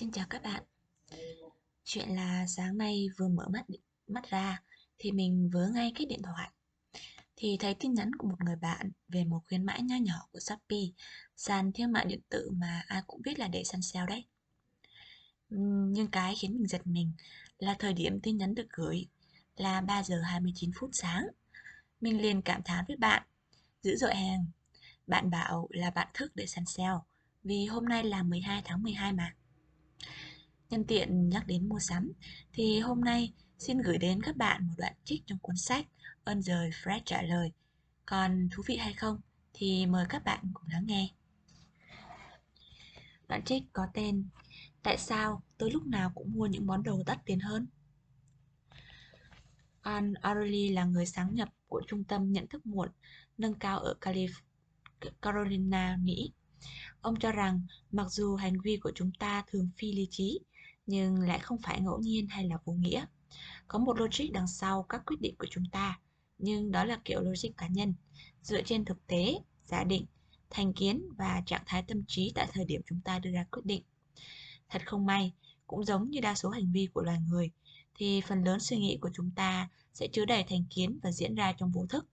Xin chào các bạn. Chuyện là sáng nay vừa mở mắt mắt ra thì mình vớ ngay cái điện thoại. Thì thấy tin nhắn của một người bạn về một khuyến mãi nho nhỏ của Shopee, sàn thương mại điện tử mà ai cũng biết là để săn sale đấy. Nhưng cái khiến mình giật mình là thời điểm tin nhắn được gửi là 3 giờ 29 phút sáng. Mình liền cảm thán với bạn, giữ dội hàng. Bạn bảo là bạn thức để săn sale, vì hôm nay là 12 tháng 12 mà. Nhân tiện nhắc đến mua sắm, thì hôm nay xin gửi đến các bạn một đoạn trích trong cuốn sách Ơn rời Fred trả lời. Còn thú vị hay không thì mời các bạn cùng lắng nghe. Đoạn trích có tên Tại sao tôi lúc nào cũng mua những món đồ đắt tiền hơn? An O'Reilly là người sáng nhập của Trung tâm Nhận thức muộn nâng cao ở Carolina, Mỹ. Ông cho rằng mặc dù hành vi của chúng ta thường phi lý trí, nhưng lại không phải ngẫu nhiên hay là vô nghĩa. Có một logic đằng sau các quyết định của chúng ta, nhưng đó là kiểu logic cá nhân, dựa trên thực tế, giả định, thành kiến và trạng thái tâm trí tại thời điểm chúng ta đưa ra quyết định. Thật không may, cũng giống như đa số hành vi của loài người, thì phần lớn suy nghĩ của chúng ta sẽ chứa đầy thành kiến và diễn ra trong vô thức.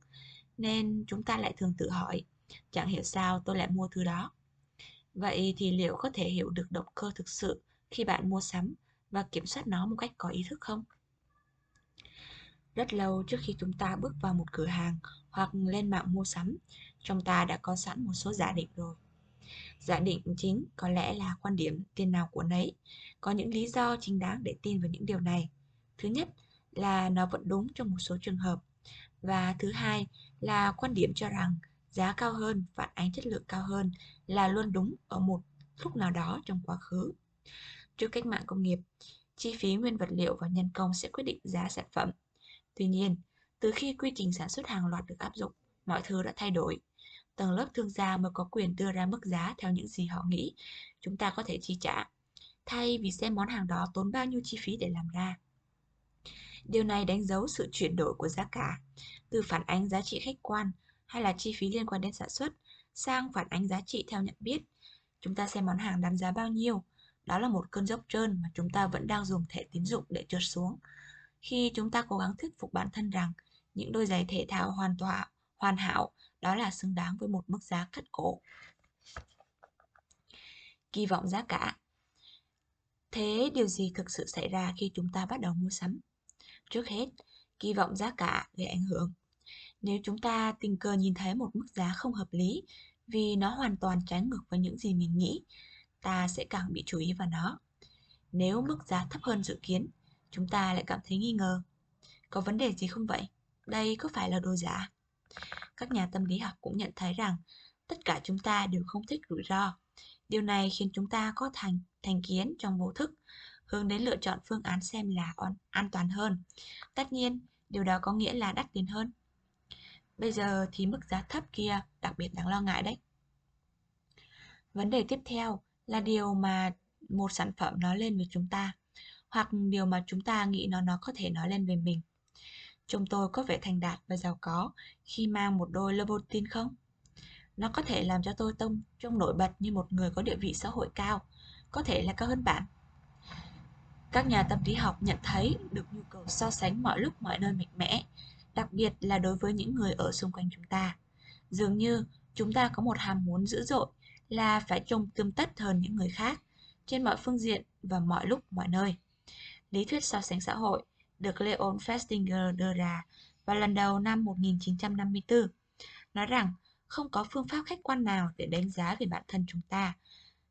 Nên chúng ta lại thường tự hỏi, chẳng hiểu sao tôi lại mua thứ đó. Vậy thì liệu có thể hiểu được động cơ thực sự khi bạn mua sắm và kiểm soát nó một cách có ý thức không? Rất lâu trước khi chúng ta bước vào một cửa hàng hoặc lên mạng mua sắm, chúng ta đã có sẵn một số giả định rồi. Giả định chính có lẽ là quan điểm tiền nào của nấy. Có những lý do chính đáng để tin vào những điều này. Thứ nhất là nó vẫn đúng trong một số trường hợp. Và thứ hai là quan điểm cho rằng giá cao hơn, phản ánh chất lượng cao hơn là luôn đúng ở một lúc nào đó trong quá khứ. Trước cách mạng công nghiệp, chi phí nguyên vật liệu và nhân công sẽ quyết định giá sản phẩm. Tuy nhiên, từ khi quy trình sản xuất hàng loạt được áp dụng, mọi thứ đã thay đổi. Tầng lớp thương gia mới có quyền đưa ra mức giá theo những gì họ nghĩ chúng ta có thể chi trả, thay vì xem món hàng đó tốn bao nhiêu chi phí để làm ra. Điều này đánh dấu sự chuyển đổi của giá cả, từ phản ánh giá trị khách quan hay là chi phí liên quan đến sản xuất sang phản ánh giá trị theo nhận biết. Chúng ta xem món hàng đáng giá bao nhiêu, đó là một cơn dốc trơn mà chúng ta vẫn đang dùng thẻ tín dụng để trượt xuống. Khi chúng ta cố gắng thuyết phục bản thân rằng những đôi giày thể thao hoàn tọa hoàn hảo đó là xứng đáng với một mức giá cắt cổ. Kỳ vọng giá cả Thế điều gì thực sự xảy ra khi chúng ta bắt đầu mua sắm? Trước hết, kỳ vọng giá cả gây ảnh hưởng. Nếu chúng ta tình cờ nhìn thấy một mức giá không hợp lý vì nó hoàn toàn trái ngược với những gì mình nghĩ, ta sẽ càng bị chú ý vào nó. Nếu mức giá thấp hơn dự kiến, chúng ta lại cảm thấy nghi ngờ. Có vấn đề gì không vậy? Đây có phải là đồ giả? Các nhà tâm lý học cũng nhận thấy rằng tất cả chúng ta đều không thích rủi ro. Điều này khiến chúng ta có thành thành kiến trong vô thức, hướng đến lựa chọn phương án xem là an toàn hơn. Tất nhiên, điều đó có nghĩa là đắt tiền hơn. Bây giờ thì mức giá thấp kia đặc biệt đáng lo ngại đấy. Vấn đề tiếp theo là điều mà một sản phẩm nói lên về chúng ta hoặc điều mà chúng ta nghĩ nó nó có thể nói lên về mình. Chúng tôi có vẻ thành đạt và giàu có khi mang một đôi Louboutin không? Nó có thể làm cho tôi tông trông nổi bật như một người có địa vị xã hội cao, có thể là cao hơn bạn. Các nhà tâm lý học nhận thấy được nhu cầu so sánh mọi lúc mọi nơi mạnh mẽ, đặc biệt là đối với những người ở xung quanh chúng ta. Dường như chúng ta có một ham muốn dữ dội là phải trông tươm tất hơn những người khác trên mọi phương diện và mọi lúc mọi nơi. Lý thuyết so sánh xã hội được Leon Festinger đưa ra vào lần đầu năm 1954, nói rằng không có phương pháp khách quan nào để đánh giá về bản thân chúng ta.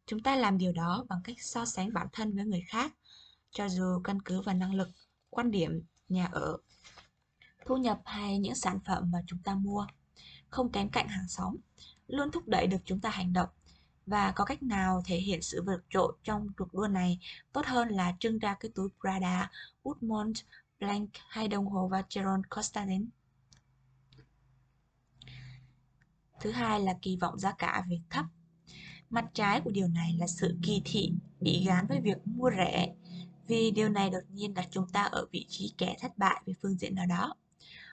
Chúng ta làm điều đó bằng cách so sánh bản thân với người khác, cho dù căn cứ vào năng lực, quan điểm, nhà ở, thu nhập hay những sản phẩm mà chúng ta mua. Không kém cạnh hàng xóm, luôn thúc đẩy được chúng ta hành động và có cách nào thể hiện sự vượt trội trong cuộc đua này tốt hơn là trưng ra cái túi Prada, Woodmont, Blank hay đồng hồ Vacheron Constantin. Thứ hai là kỳ vọng giá cả về thấp. Mặt trái của điều này là sự kỳ thị bị gán với việc mua rẻ vì điều này đột nhiên đặt chúng ta ở vị trí kẻ thất bại về phương diện nào đó.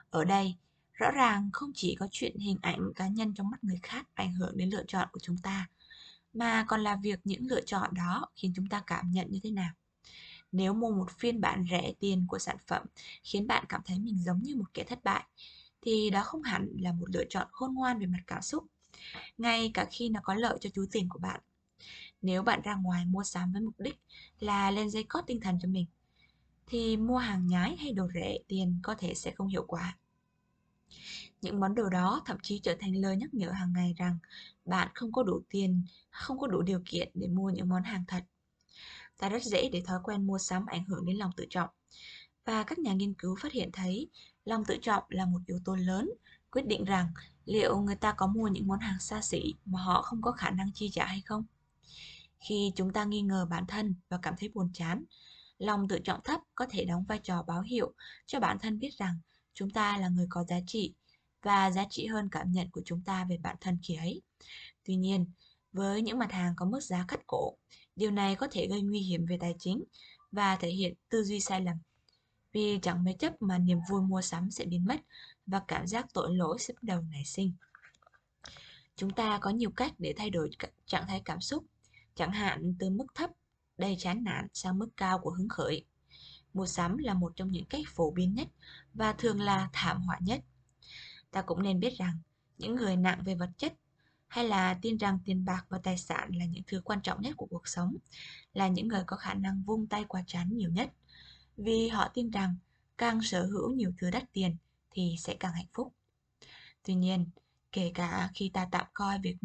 Ở đây, rõ ràng không chỉ có chuyện hình ảnh cá nhân trong mắt người khác ảnh hưởng đến lựa chọn của chúng ta, mà còn là việc những lựa chọn đó khiến chúng ta cảm nhận như thế nào. Nếu mua một phiên bản rẻ tiền của sản phẩm khiến bạn cảm thấy mình giống như một kẻ thất bại, thì đó không hẳn là một lựa chọn khôn ngoan về mặt cảm xúc, ngay cả khi nó có lợi cho túi tiền của bạn. Nếu bạn ra ngoài mua sắm với mục đích là lên dây cót tinh thần cho mình, thì mua hàng nhái hay đồ rẻ tiền có thể sẽ không hiệu quả. Những món đồ đó thậm chí trở thành lời nhắc nhở hàng ngày rằng bạn không có đủ tiền, không có đủ điều kiện để mua những món hàng thật. Ta rất dễ để thói quen mua sắm ảnh hưởng đến lòng tự trọng. Và các nhà nghiên cứu phát hiện thấy lòng tự trọng là một yếu tố lớn quyết định rằng liệu người ta có mua những món hàng xa xỉ mà họ không có khả năng chi trả hay không. Khi chúng ta nghi ngờ bản thân và cảm thấy buồn chán, lòng tự trọng thấp có thể đóng vai trò báo hiệu cho bản thân biết rằng chúng ta là người có giá trị và giá trị hơn cảm nhận của chúng ta về bản thân khi ấy. Tuy nhiên, với những mặt hàng có mức giá cắt cổ, điều này có thể gây nguy hiểm về tài chính và thể hiện tư duy sai lầm. Vì chẳng mấy chấp mà niềm vui mua sắm sẽ biến mất và cảm giác tội lỗi sẽ bắt đầu nảy sinh. Chúng ta có nhiều cách để thay đổi trạng thái cảm xúc, chẳng hạn từ mức thấp, đầy chán nản sang mức cao của hứng khởi. Mua sắm là một trong những cách phổ biến nhất và thường là thảm họa nhất. Ta cũng nên biết rằng những người nặng về vật chất hay là tin rằng tiền bạc và tài sản là những thứ quan trọng nhất của cuộc sống, là những người có khả năng vung tay qua chán nhiều nhất. Vì họ tin rằng càng sở hữu nhiều thứ đắt tiền thì sẽ càng hạnh phúc. Tuy nhiên, kể cả khi ta tạm coi việc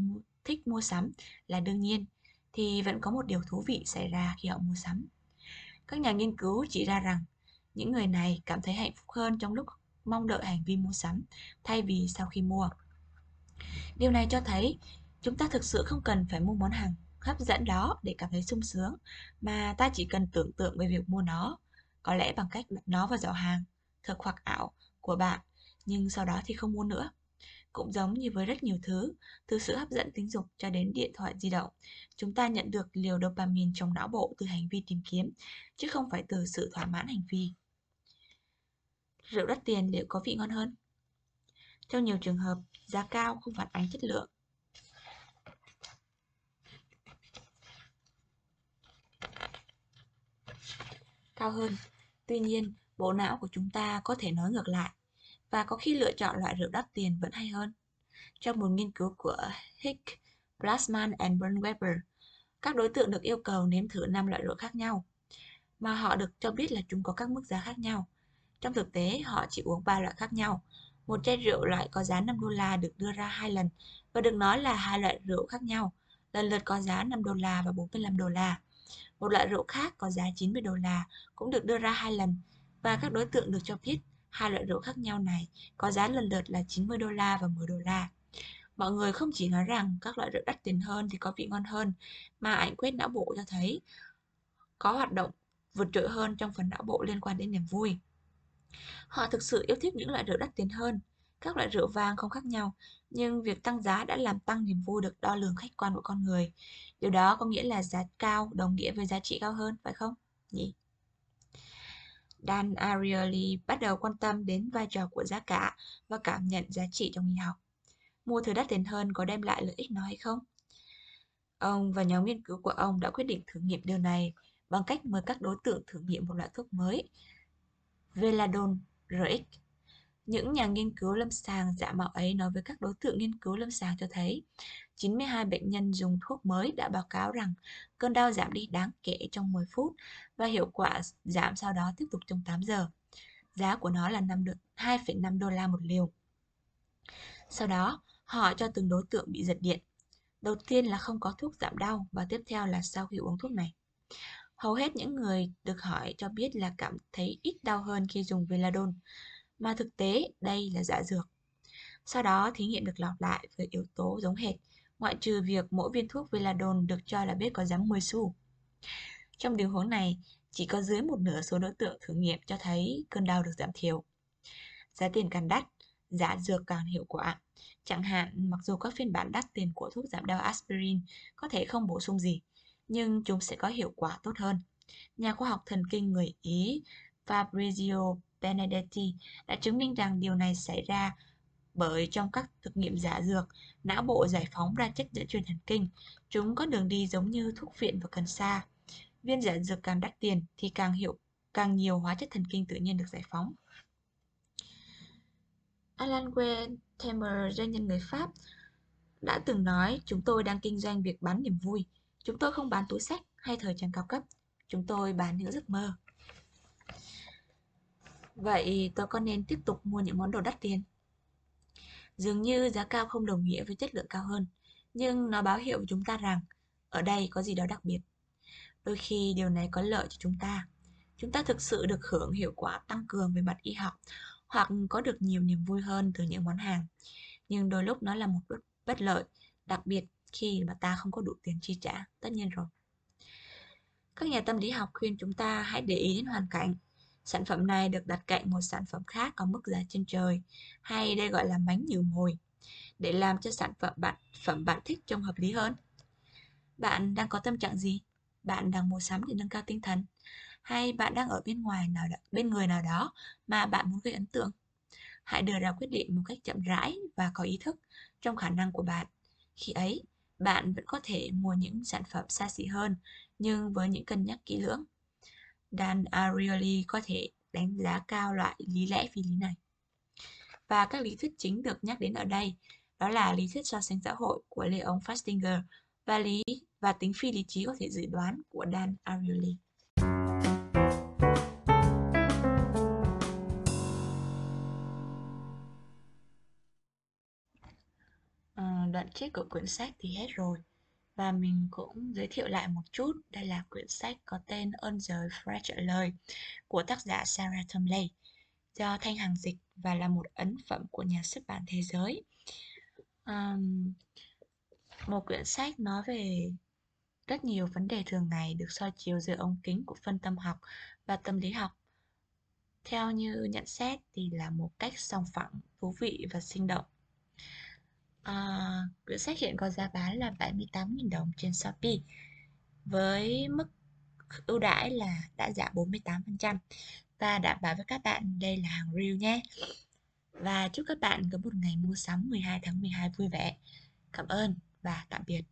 thích mua sắm là đương nhiên, thì vẫn có một điều thú vị xảy ra khi họ mua sắm. Các nhà nghiên cứu chỉ ra rằng những người này cảm thấy hạnh phúc hơn trong lúc mong đợi hành vi mua sắm thay vì sau khi mua. Điều này cho thấy chúng ta thực sự không cần phải mua món hàng hấp dẫn đó để cảm thấy sung sướng, mà ta chỉ cần tưởng tượng về việc mua nó, có lẽ bằng cách đặt nó vào giỏ hàng, thực hoặc ảo của bạn, nhưng sau đó thì không mua nữa. Cũng giống như với rất nhiều thứ, từ sự hấp dẫn tính dục cho đến điện thoại di động, chúng ta nhận được liều dopamine trong não bộ từ hành vi tìm kiếm, chứ không phải từ sự thỏa mãn hành vi. Rượu đắt tiền liệu có vị ngon hơn? Trong nhiều trường hợp, giá cao không phản ánh chất lượng. Cao hơn. Tuy nhiên, bộ não của chúng ta có thể nói ngược lại và có khi lựa chọn loại rượu đắt tiền vẫn hay hơn. Trong một nghiên cứu của Hick, Plasman and Brunweber, các đối tượng được yêu cầu nếm thử 5 loại rượu khác nhau, mà họ được cho biết là chúng có các mức giá khác nhau. Trong thực tế, họ chỉ uống 3 loại khác nhau. Một chai rượu loại có giá 5 đô la được đưa ra hai lần và được nói là hai loại rượu khác nhau, lần lượt có giá 5 đô la và 45 đô la. Một loại rượu khác có giá 90 đô la cũng được đưa ra hai lần và các đối tượng được cho biết hai loại rượu khác nhau này có giá lần lượt là 90 đô la và 10 đô la. Mọi người không chỉ nói rằng các loại rượu đắt tiền hơn thì có vị ngon hơn, mà ảnh quét não bộ cho thấy có hoạt động vượt trội hơn trong phần não bộ liên quan đến niềm vui. Họ thực sự yêu thích những loại rượu đắt tiền hơn. Các loại rượu vang không khác nhau, nhưng việc tăng giá đã làm tăng niềm vui được đo lường khách quan của con người. Điều đó có nghĩa là giá cao đồng nghĩa với giá trị cao hơn, phải không? Nhỉ? Dan Ariely bắt đầu quan tâm đến vai trò của giá cả và cảm nhận giá trị trong y học. Mua thứ đắt tiền hơn có đem lại lợi ích nó hay không? Ông và nhóm nghiên cứu của ông đã quyết định thử nghiệm điều này bằng cách mời các đối tượng thử nghiệm một loại thuốc mới, Veladon RX. Những nhà nghiên cứu lâm sàng giả mạo ấy nói với các đối tượng nghiên cứu lâm sàng cho thấy 92 bệnh nhân dùng thuốc mới đã báo cáo rằng cơn đau giảm đi đáng kể trong 10 phút và hiệu quả giảm sau đó tiếp tục trong 8 giờ. Giá của nó là 2,5 đô la một liều. Sau đó, họ cho từng đối tượng bị giật điện. Đầu tiên là không có thuốc giảm đau và tiếp theo là sau khi uống thuốc này. Hầu hết những người được hỏi cho biết là cảm thấy ít đau hơn khi dùng Veladon, mà thực tế đây là giả dược. Sau đó, thí nghiệm được lặp lại với yếu tố giống hệt, ngoại trừ việc mỗi viên thuốc Veladon được cho là biết có giảm 10 xu. Trong điều huống này, chỉ có dưới một nửa số đối tượng thử nghiệm cho thấy cơn đau được giảm thiểu. Giá tiền càng đắt, giả dược càng hiệu quả. Chẳng hạn, mặc dù các phiên bản đắt tiền của thuốc giảm đau aspirin có thể không bổ sung gì, nhưng chúng sẽ có hiệu quả tốt hơn. Nhà khoa học thần kinh người Ý Fabrizio Benedetti đã chứng minh rằng điều này xảy ra Bởi trong các thực nghiệm giả dược, não bộ giải phóng ra chất dẫn truyền thần kinh. Chúng có đường đi giống như thuốc viện và cần sa. Viên giả dược càng đắt tiền thì càng hiệu càng nhiều hóa chất thần kinh tự nhiên được giải phóng. Alan Wertheimer, doanh nhân người Pháp, đã từng nói chúng tôi đang kinh doanh việc bán niềm vui. Chúng tôi không bán túi sách hay thời trang cao cấp. Chúng tôi bán những giấc mơ. Vậy tôi có nên tiếp tục mua những món đồ đắt tiền? Dường như giá cao không đồng nghĩa với chất lượng cao hơn, nhưng nó báo hiệu với chúng ta rằng ở đây có gì đó đặc biệt. Đôi khi điều này có lợi cho chúng ta. Chúng ta thực sự được hưởng hiệu quả tăng cường về mặt y học hoặc có được nhiều niềm vui hơn từ những món hàng. Nhưng đôi lúc nó là một bất lợi, đặc biệt khi mà ta không có đủ tiền chi trả, tất nhiên rồi. Các nhà tâm lý học khuyên chúng ta hãy để ý đến hoàn cảnh. Sản phẩm này được đặt cạnh một sản phẩm khác có mức giá trên trời, hay đây gọi là bánh nhiều mồi, để làm cho sản phẩm bạn phẩm bạn thích trông hợp lý hơn. Bạn đang có tâm trạng gì? Bạn đang mua sắm để nâng cao tinh thần? Hay bạn đang ở bên ngoài nào đó, bên người nào đó mà bạn muốn gây ấn tượng? Hãy đưa ra quyết định một cách chậm rãi và có ý thức trong khả năng của bạn. Khi ấy, bạn vẫn có thể mua những sản phẩm xa xỉ hơn, nhưng với những cân nhắc kỹ lưỡng. Dan Ariely có thể đánh giá cao loại lý lẽ phi lý này. Và các lý thuyết chính được nhắc đến ở đây đó là lý thuyết so sánh xã hội của Leon Festinger và lý và tính phi lý trí có thể dự đoán của Dan Ariely. À, đoạn trích của quyển sách thì hết rồi. Và mình cũng giới thiệu lại một chút. Đây là quyển sách có tên ơn giới Fred trả lời của tác giả Sarah Tomley do Thanh Hằng dịch và là một ấn phẩm của nhà xuất bản thế giới. Um, một quyển sách nói về rất nhiều vấn đề thường ngày được soi chiếu dưới ống kính của phân tâm học và tâm lý học. Theo như nhận xét thì là một cách song phẳng thú vị và sinh động. Ờ, à, quyển sách hiện có giá bán là 78.000 đồng trên Shopee với mức ưu đãi là đã giảm 48% và đảm bảo với các bạn đây là hàng real nhé. Và chúc các bạn có một ngày mua sắm 12 tháng 12 vui vẻ. Cảm ơn và tạm biệt.